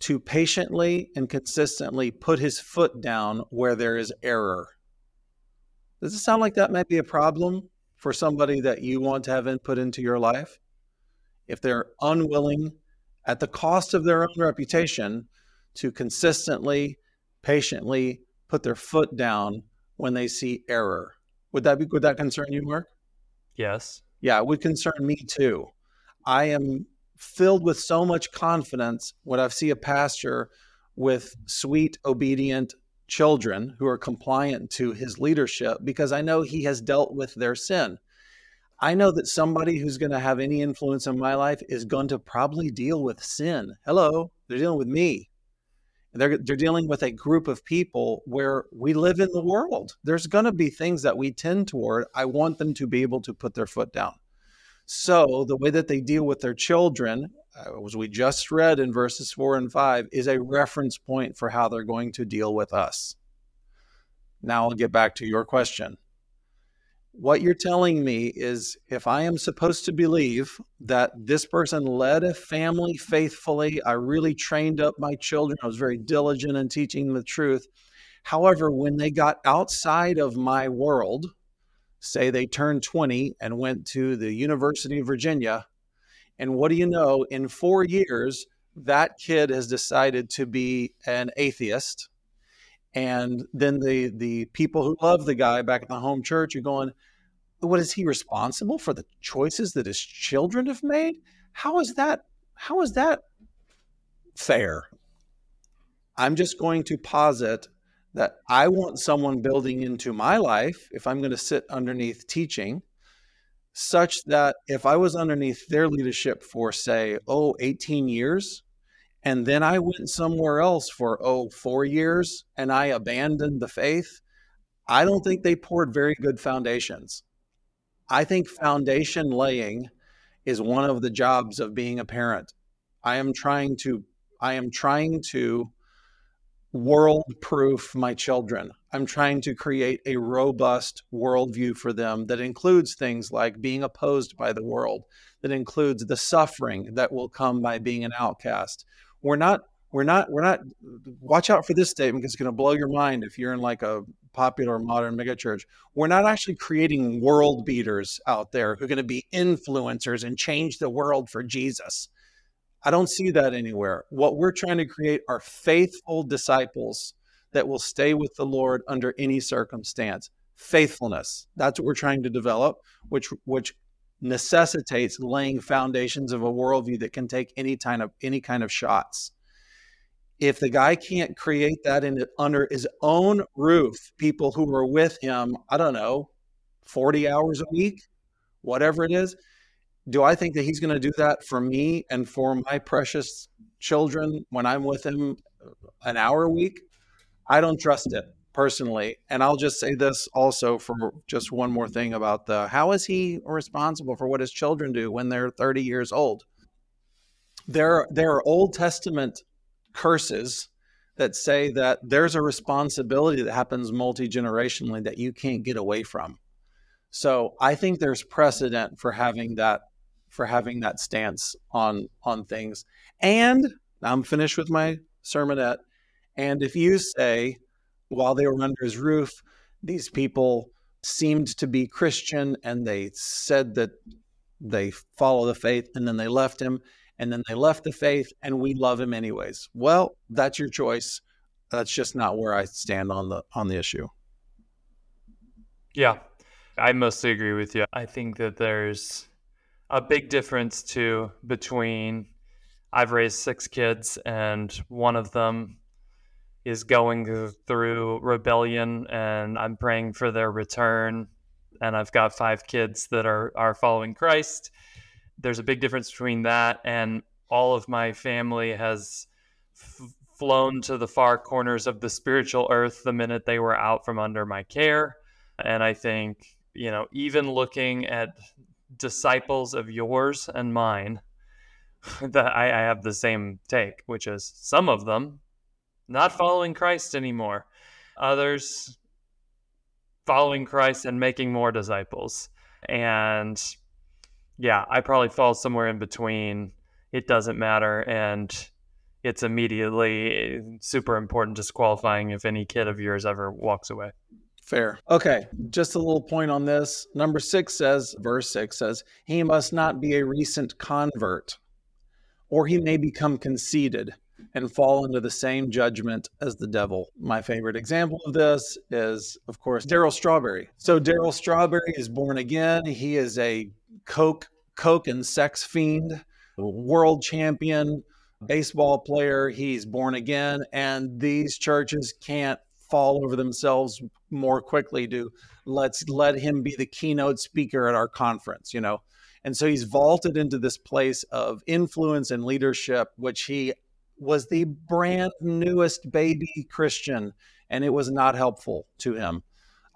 to patiently and consistently put his foot down where there is error. Does it sound like that might be a problem for somebody that you want to have input into your life? If they're unwilling, at the cost of their own reputation, to consistently, patiently put their foot down when they see error. Would that be would that concern you, Mark? Yes. Yeah, it would concern me too. I am filled with so much confidence when I see a pastor with sweet, obedient children who are compliant to his leadership because I know he has dealt with their sin. I know that somebody who's going to have any influence in my life is going to probably deal with sin. Hello, they're dealing with me. They're, they're dealing with a group of people where we live in the world. There's going to be things that we tend toward. I want them to be able to put their foot down. So, the way that they deal with their children, uh, as we just read in verses four and five, is a reference point for how they're going to deal with us. Now, I'll get back to your question. What you're telling me is if I am supposed to believe that this person led a family faithfully, I really trained up my children, I was very diligent in teaching the truth. However, when they got outside of my world, say they turned 20 and went to the University of Virginia. And what do you know? In four years, that kid has decided to be an atheist. And then the, the people who love the guy back at the home church are going, What is he responsible for the choices that his children have made? How is that? How is that fair? I'm just going to posit that I want someone building into my life if I'm going to sit underneath teaching, such that if I was underneath their leadership for, say, oh, 18 years, and then I went somewhere else for, oh, four years, and I abandoned the faith, I don't think they poured very good foundations. I think foundation laying is one of the jobs of being a parent. I am trying to I am trying to world proof my children. I'm trying to create a robust worldview for them that includes things like being opposed by the world, that includes the suffering that will come by being an outcast. We're not, we're not, we're not, watch out for this statement because it's going to blow your mind if you're in like a popular modern megachurch. We're not actually creating world beaters out there who are going to be influencers and change the world for Jesus. I don't see that anywhere. What we're trying to create are faithful disciples that will stay with the Lord under any circumstance. Faithfulness. That's what we're trying to develop, which which necessitates laying foundations of a worldview that can take any kind of any kind of shots. If the guy can't create that in under his own roof, people who are with him, I don't know, 40 hours a week, whatever it is, do I think that he's going to do that for me and for my precious children when I'm with him uh, an hour a week? I don't trust it personally. And I'll just say this also for just one more thing about the how is he responsible for what his children do when they're 30 years old? There, there are Old Testament curses that say that there's a responsibility that happens multi generationally that you can't get away from. So I think there's precedent for having that for having that stance on on things. And I'm finished with my sermonette. And if you say while they were under his roof, these people seemed to be Christian and they said that they follow the faith and then they left him and then they left the faith and we love him anyways. Well, that's your choice. That's just not where I stand on the on the issue. Yeah. I mostly agree with you. I think that there's a big difference too between I've raised six kids and one of them is going through rebellion and I'm praying for their return and I've got five kids that are are following Christ. There's a big difference between that and all of my family has f- flown to the far corners of the spiritual earth the minute they were out from under my care. And I think, you know, even looking at disciples of yours and mine, that I, I have the same take, which is some of them not following Christ anymore. Others following Christ and making more disciples. And yeah, I probably fall somewhere in between. It doesn't matter. And it's immediately super important, disqualifying if any kid of yours ever walks away. Fair. Okay, just a little point on this. Number six says, verse six says, he must not be a recent convert, or he may become conceited and fall into the same judgment as the devil. My favorite example of this is, of course, Darryl Strawberry. So Darryl Strawberry is born again. He is a coke, coke and sex fiend, world champion, baseball player. He's born again, and these churches can't fall over themselves more quickly to let's let him be the keynote speaker at our conference, you know. And so he's vaulted into this place of influence and leadership, which he was the brand newest baby Christian, and it was not helpful to him.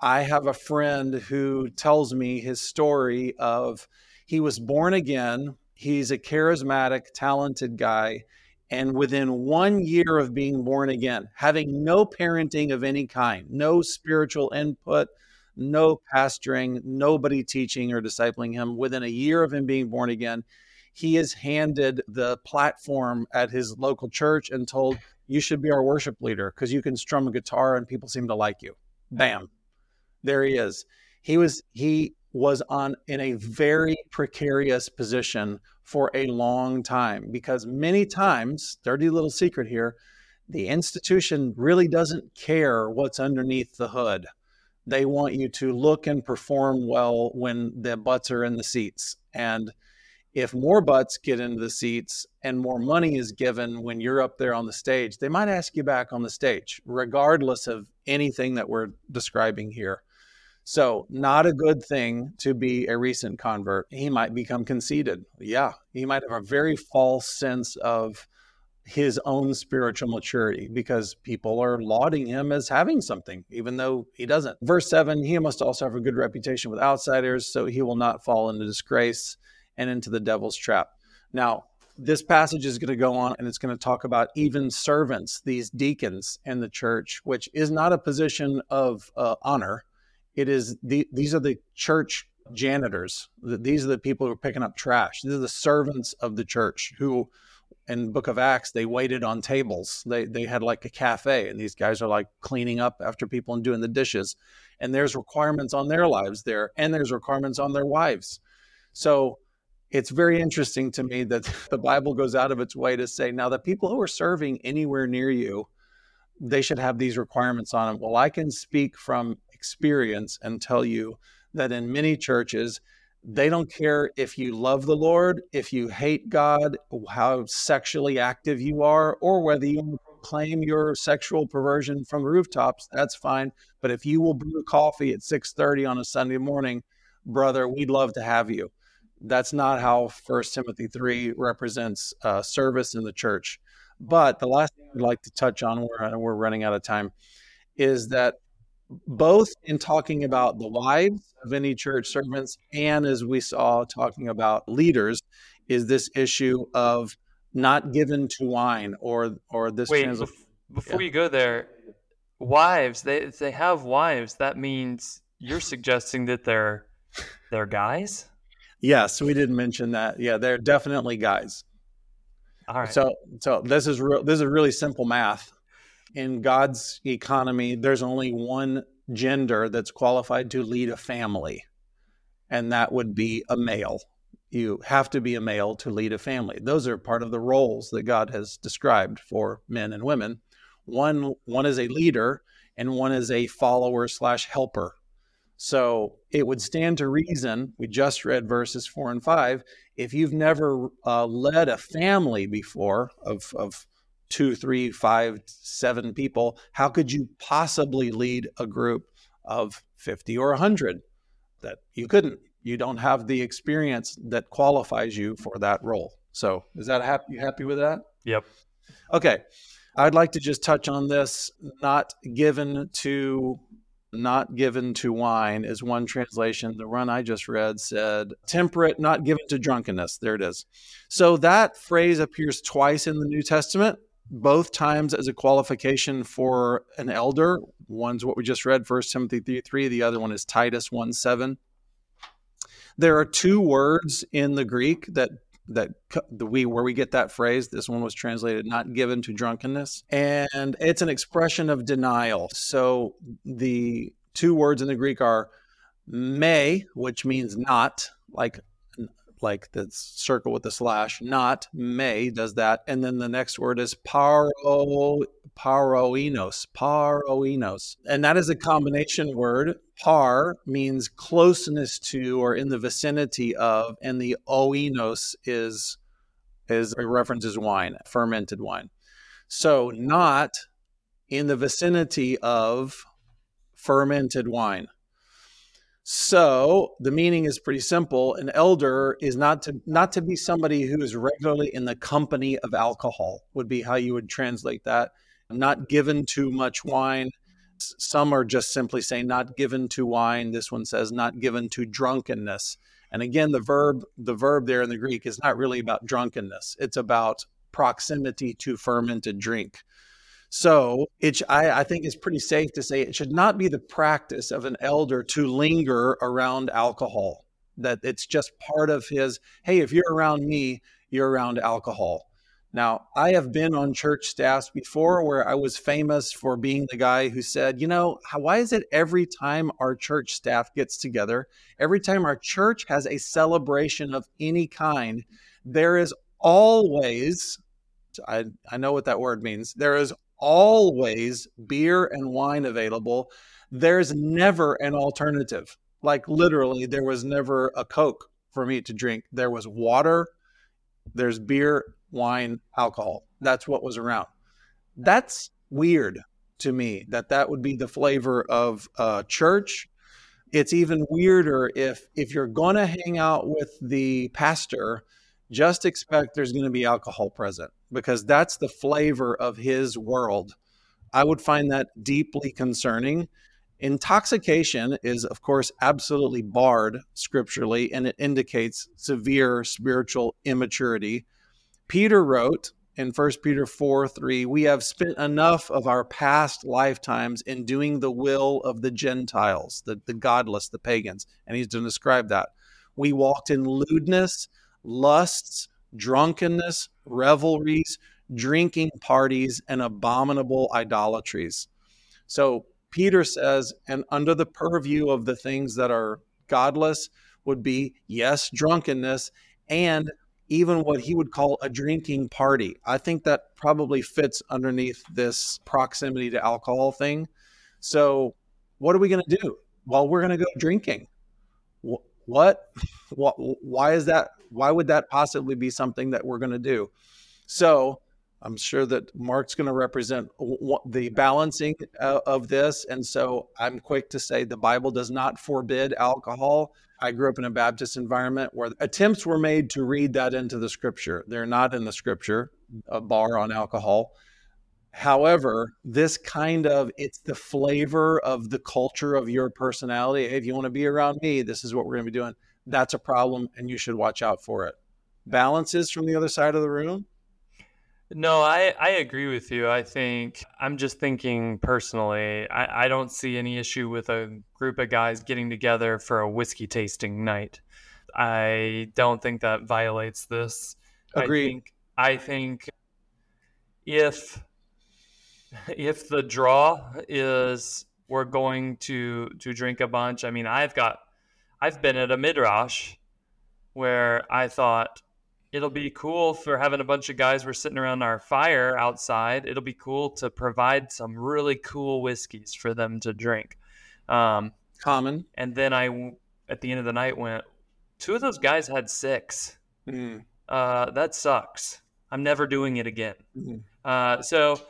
I have a friend who tells me his story of he was born again. He's a charismatic, talented guy. And within one year of being born again, having no parenting of any kind, no spiritual input, no pastoring, nobody teaching or discipling him, within a year of him being born again, he is handed the platform at his local church and told, You should be our worship leader because you can strum a guitar and people seem to like you. Bam. There he is. He was he was on in a very precarious position for a long time because many times, dirty little secret here, the institution really doesn't care what's underneath the hood. They want you to look and perform well when the butts are in the seats. And if more butts get into the seats and more money is given when you're up there on the stage, they might ask you back on the stage, regardless of anything that we're describing here. So, not a good thing to be a recent convert. He might become conceited. Yeah, he might have a very false sense of his own spiritual maturity because people are lauding him as having something, even though he doesn't. Verse 7 He must also have a good reputation with outsiders, so he will not fall into disgrace and into the devil's trap. Now, this passage is going to go on and it's going to talk about even servants, these deacons in the church, which is not a position of uh, honor. It is the, these are the church janitors. These are the people who are picking up trash. These are the servants of the church who, in Book of Acts, they waited on tables. They they had like a cafe, and these guys are like cleaning up after people and doing the dishes. And there's requirements on their lives there, and there's requirements on their wives. So it's very interesting to me that the Bible goes out of its way to say now the people who are serving anywhere near you, they should have these requirements on them. Well, I can speak from experience and tell you that in many churches, they don't care if you love the Lord, if you hate God, how sexually active you are, or whether you claim your sexual perversion from rooftops. That's fine. But if you will brew coffee at 6:30 on a Sunday morning, brother, we'd love to have you. That's not how First Timothy 3 represents uh, service in the church. But the last thing I'd like to touch on, we're, we're running out of time, is that both in talking about the wives of any church servants and as we saw talking about leaders is this issue of not given to wine or or this wait trans- before yeah. you go there wives they they have wives that means you're suggesting that they're they're guys? Yes we didn't mention that. Yeah they're definitely guys. All right. So so this is real this is really simple math in God's economy, there's only one gender that's qualified to lead a family, and that would be a male. You have to be a male to lead a family. Those are part of the roles that God has described for men and women. One one is a leader, and one is a follower slash helper. So it would stand to reason. We just read verses four and five. If you've never uh, led a family before of of two, three, five, seven people, how could you possibly lead a group of 50 or 100? That you couldn't. You don't have the experience that qualifies you for that role. So, is that happy? You happy with that? Yep. Okay. I'd like to just touch on this not given to not given to wine is one translation. The one I just read said temperate, not given to drunkenness. There it is. So that phrase appears twice in the New Testament both times as a qualification for an elder. One's what we just read, First Timothy 3 3. The other one is Titus 1 7. There are two words in the Greek that that the we where we get that phrase this one was translated not given to drunkenness and it's an expression of denial so the two words in the greek are may which means not like like the circle with the slash, not may does that. And then the next word is paro, paroinos, paroinos. And that is a combination word. Par means closeness to or in the vicinity of, and the oinos is is a references wine, fermented wine. So not in the vicinity of fermented wine. So the meaning is pretty simple. An elder is not to not to be somebody who is regularly in the company of alcohol would be how you would translate that. Not given too much wine. Some are just simply saying not given to wine. This one says not given to drunkenness. And again, the verb the verb there in the Greek is not really about drunkenness. It's about proximity to fermented drink. So it, I, I think it's mm. pretty safe to say it should not be the practice of an elder to linger around alcohol. That it's just part of his, hey, if you're around me, you're around alcohol. Now, I have been on church staffs before where I was famous for being the guy who said, you know, why is it every time our church staff gets together, every time our church has a celebration of any kind, there is always, I, I know what that word means, there is always beer and wine available. There's never an alternative. Like literally, there was never a Coke for me to drink. There was water, there's beer, wine, alcohol. That's what was around. That's weird to me that that would be the flavor of a church. It's even weirder if if you're going to hang out with the pastor, just expect there's going to be alcohol present because that's the flavor of his world. I would find that deeply concerning. Intoxication is, of course, absolutely barred scripturally, and it indicates severe spiritual immaturity. Peter wrote in 1 Peter 4 3, we have spent enough of our past lifetimes in doing the will of the Gentiles, the, the godless, the pagans. And he's to describe that. We walked in lewdness, lusts, drunkenness, revelries, drinking parties, and abominable idolatries. So Peter says, and under the purview of the things that are godless would be, yes, drunkenness, and even what he would call a drinking party. I think that probably fits underneath this proximity to alcohol thing. So, what are we going to do? Well, we're going to go drinking what? Why is that? Why would that possibly be something that we're going to do? So I'm sure that Mark's going to represent the balancing uh, of this. And so I'm quick to say the Bible does not forbid alcohol. I grew up in a Baptist environment where attempts were made to read that into the scripture. They're not in the scripture, a bar on alcohol. However, this kind of it's the flavor of the culture of your personality. Hey, if you want to be around me, this is what we're going to be doing. That's a problem and you should watch out for it. Balances from the other side of the room no, I, I agree with you. I think I'm just thinking personally, I, I don't see any issue with a group of guys getting together for a whiskey tasting night. I don't think that violates this. Agreed. I think, I think if if the draw is we're going to to drink a bunch, I mean, I've got I've been at a midrash where I thought it'll be cool for having a bunch of guys we're sitting around our fire outside. It'll be cool to provide some really cool whiskeys for them to drink. Um, Common. And then I, at the end of the night, went. Two of those guys had six. Mm. Uh, that sucks. I'm never doing it again. Mm. Uh, so,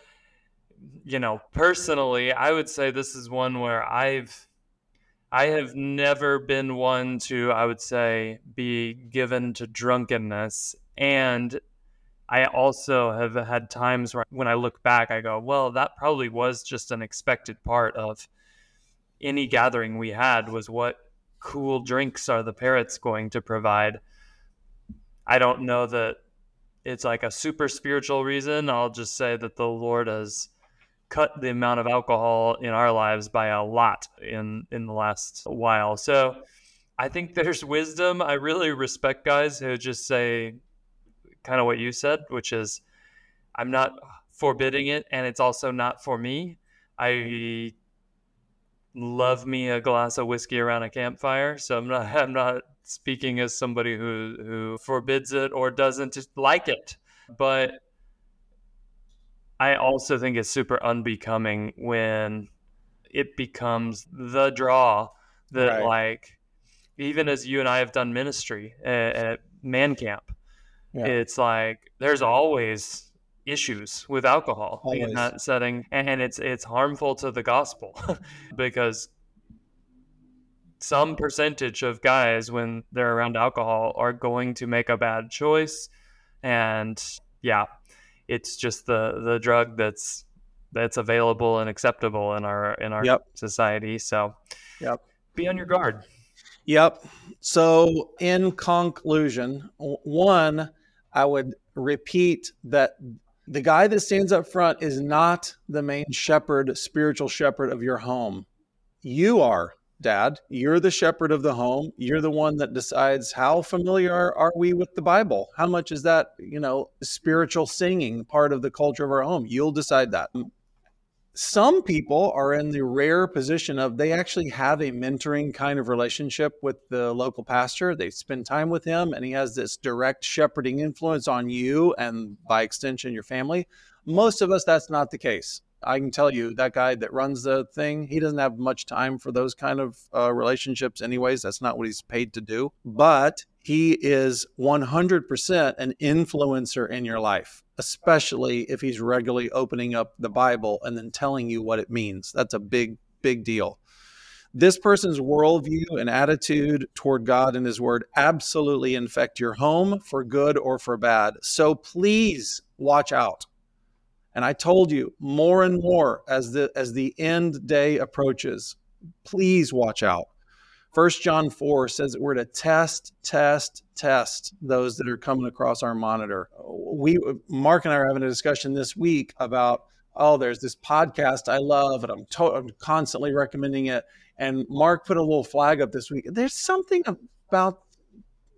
you know, personally, I would say this is one where I've I have never been one to, I would say, be given to drunkenness. And I also have had times where when I look back, I go, well, that probably was just an expected part of any gathering we had was what cool drinks are the parrots going to provide. I don't know that it's like a super spiritual reason. I'll just say that the Lord has cut the amount of alcohol in our lives by a lot in in the last while. So I think there's wisdom. I really respect guys who just say kind of what you said, which is I'm not forbidding it and it's also not for me. I love me a glass of whiskey around a campfire, so I'm not I'm not speaking as somebody who who forbids it or doesn't like it. But I also think it's super unbecoming when it becomes the draw that right. like even as you and I have done ministry at, at man camp, yeah. it's like there's always issues with alcohol always. in that setting and it's it's harmful to the gospel because some percentage of guys when they're around alcohol are going to make a bad choice and yeah it's just the the drug that's that's available and acceptable in our in our yep. society. So, yep. be on your guard. Yep. So, in conclusion, one, I would repeat that the guy that stands up front is not the main shepherd, spiritual shepherd of your home. You are dad you're the shepherd of the home. You're the one that decides how familiar are, we with the bible? How much is that you know spiritual singing part of the culture of our home? You'll decide that. Some people are in the rare position of they actually have a mentoring kind of relationship with the local pastor. They spend time with him and he has this direct shepherding influence on you and by extension your family. Most of us that's not the case I can tell you that guy that runs the thing, he doesn't have much time for those kind of uh, relationships, anyways. That's not what he's paid to do. But he is 100% an influencer in your life, especially if he's regularly opening up the Bible and then telling you what it means. That's a big, big deal. This person's worldview and attitude toward God and His Word absolutely infect your home for good or for bad. So please watch out. And I told you more and more as the as the end day approaches, please watch out. First John 4 says that we're to test, test, test those that are coming across our monitor. We Mark and I are having a discussion this week about oh, there's this podcast I love and I'm, to- I'm constantly recommending it. And Mark put a little flag up this week. There's something about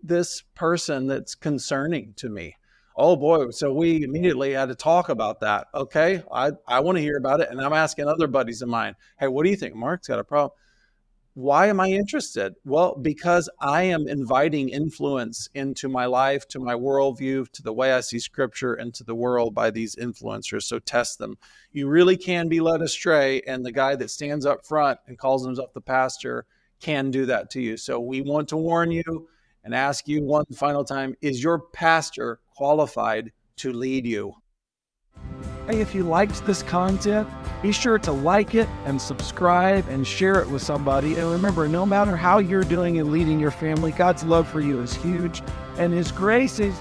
this person that's concerning to me oh boy so we immediately had to talk about that okay? I i want to hear about it and i'm asking other buddies of mine hey what do you think? Mark's got a problem why am i interested? Well because i am inviting influence into my life to my worldview to the way i see scripture and to the world by these influencers so test them. You really can be led astray and the guy that stands up front and calls himself the pastor can do that to you. So we want to warn you and ask you one final time is your pastor qualified to lead you? Hey, if you liked this content, be sure to like it and subscribe and share it with somebody. And remember, no matter how you're doing in leading your family, God's love for you is huge and His grace is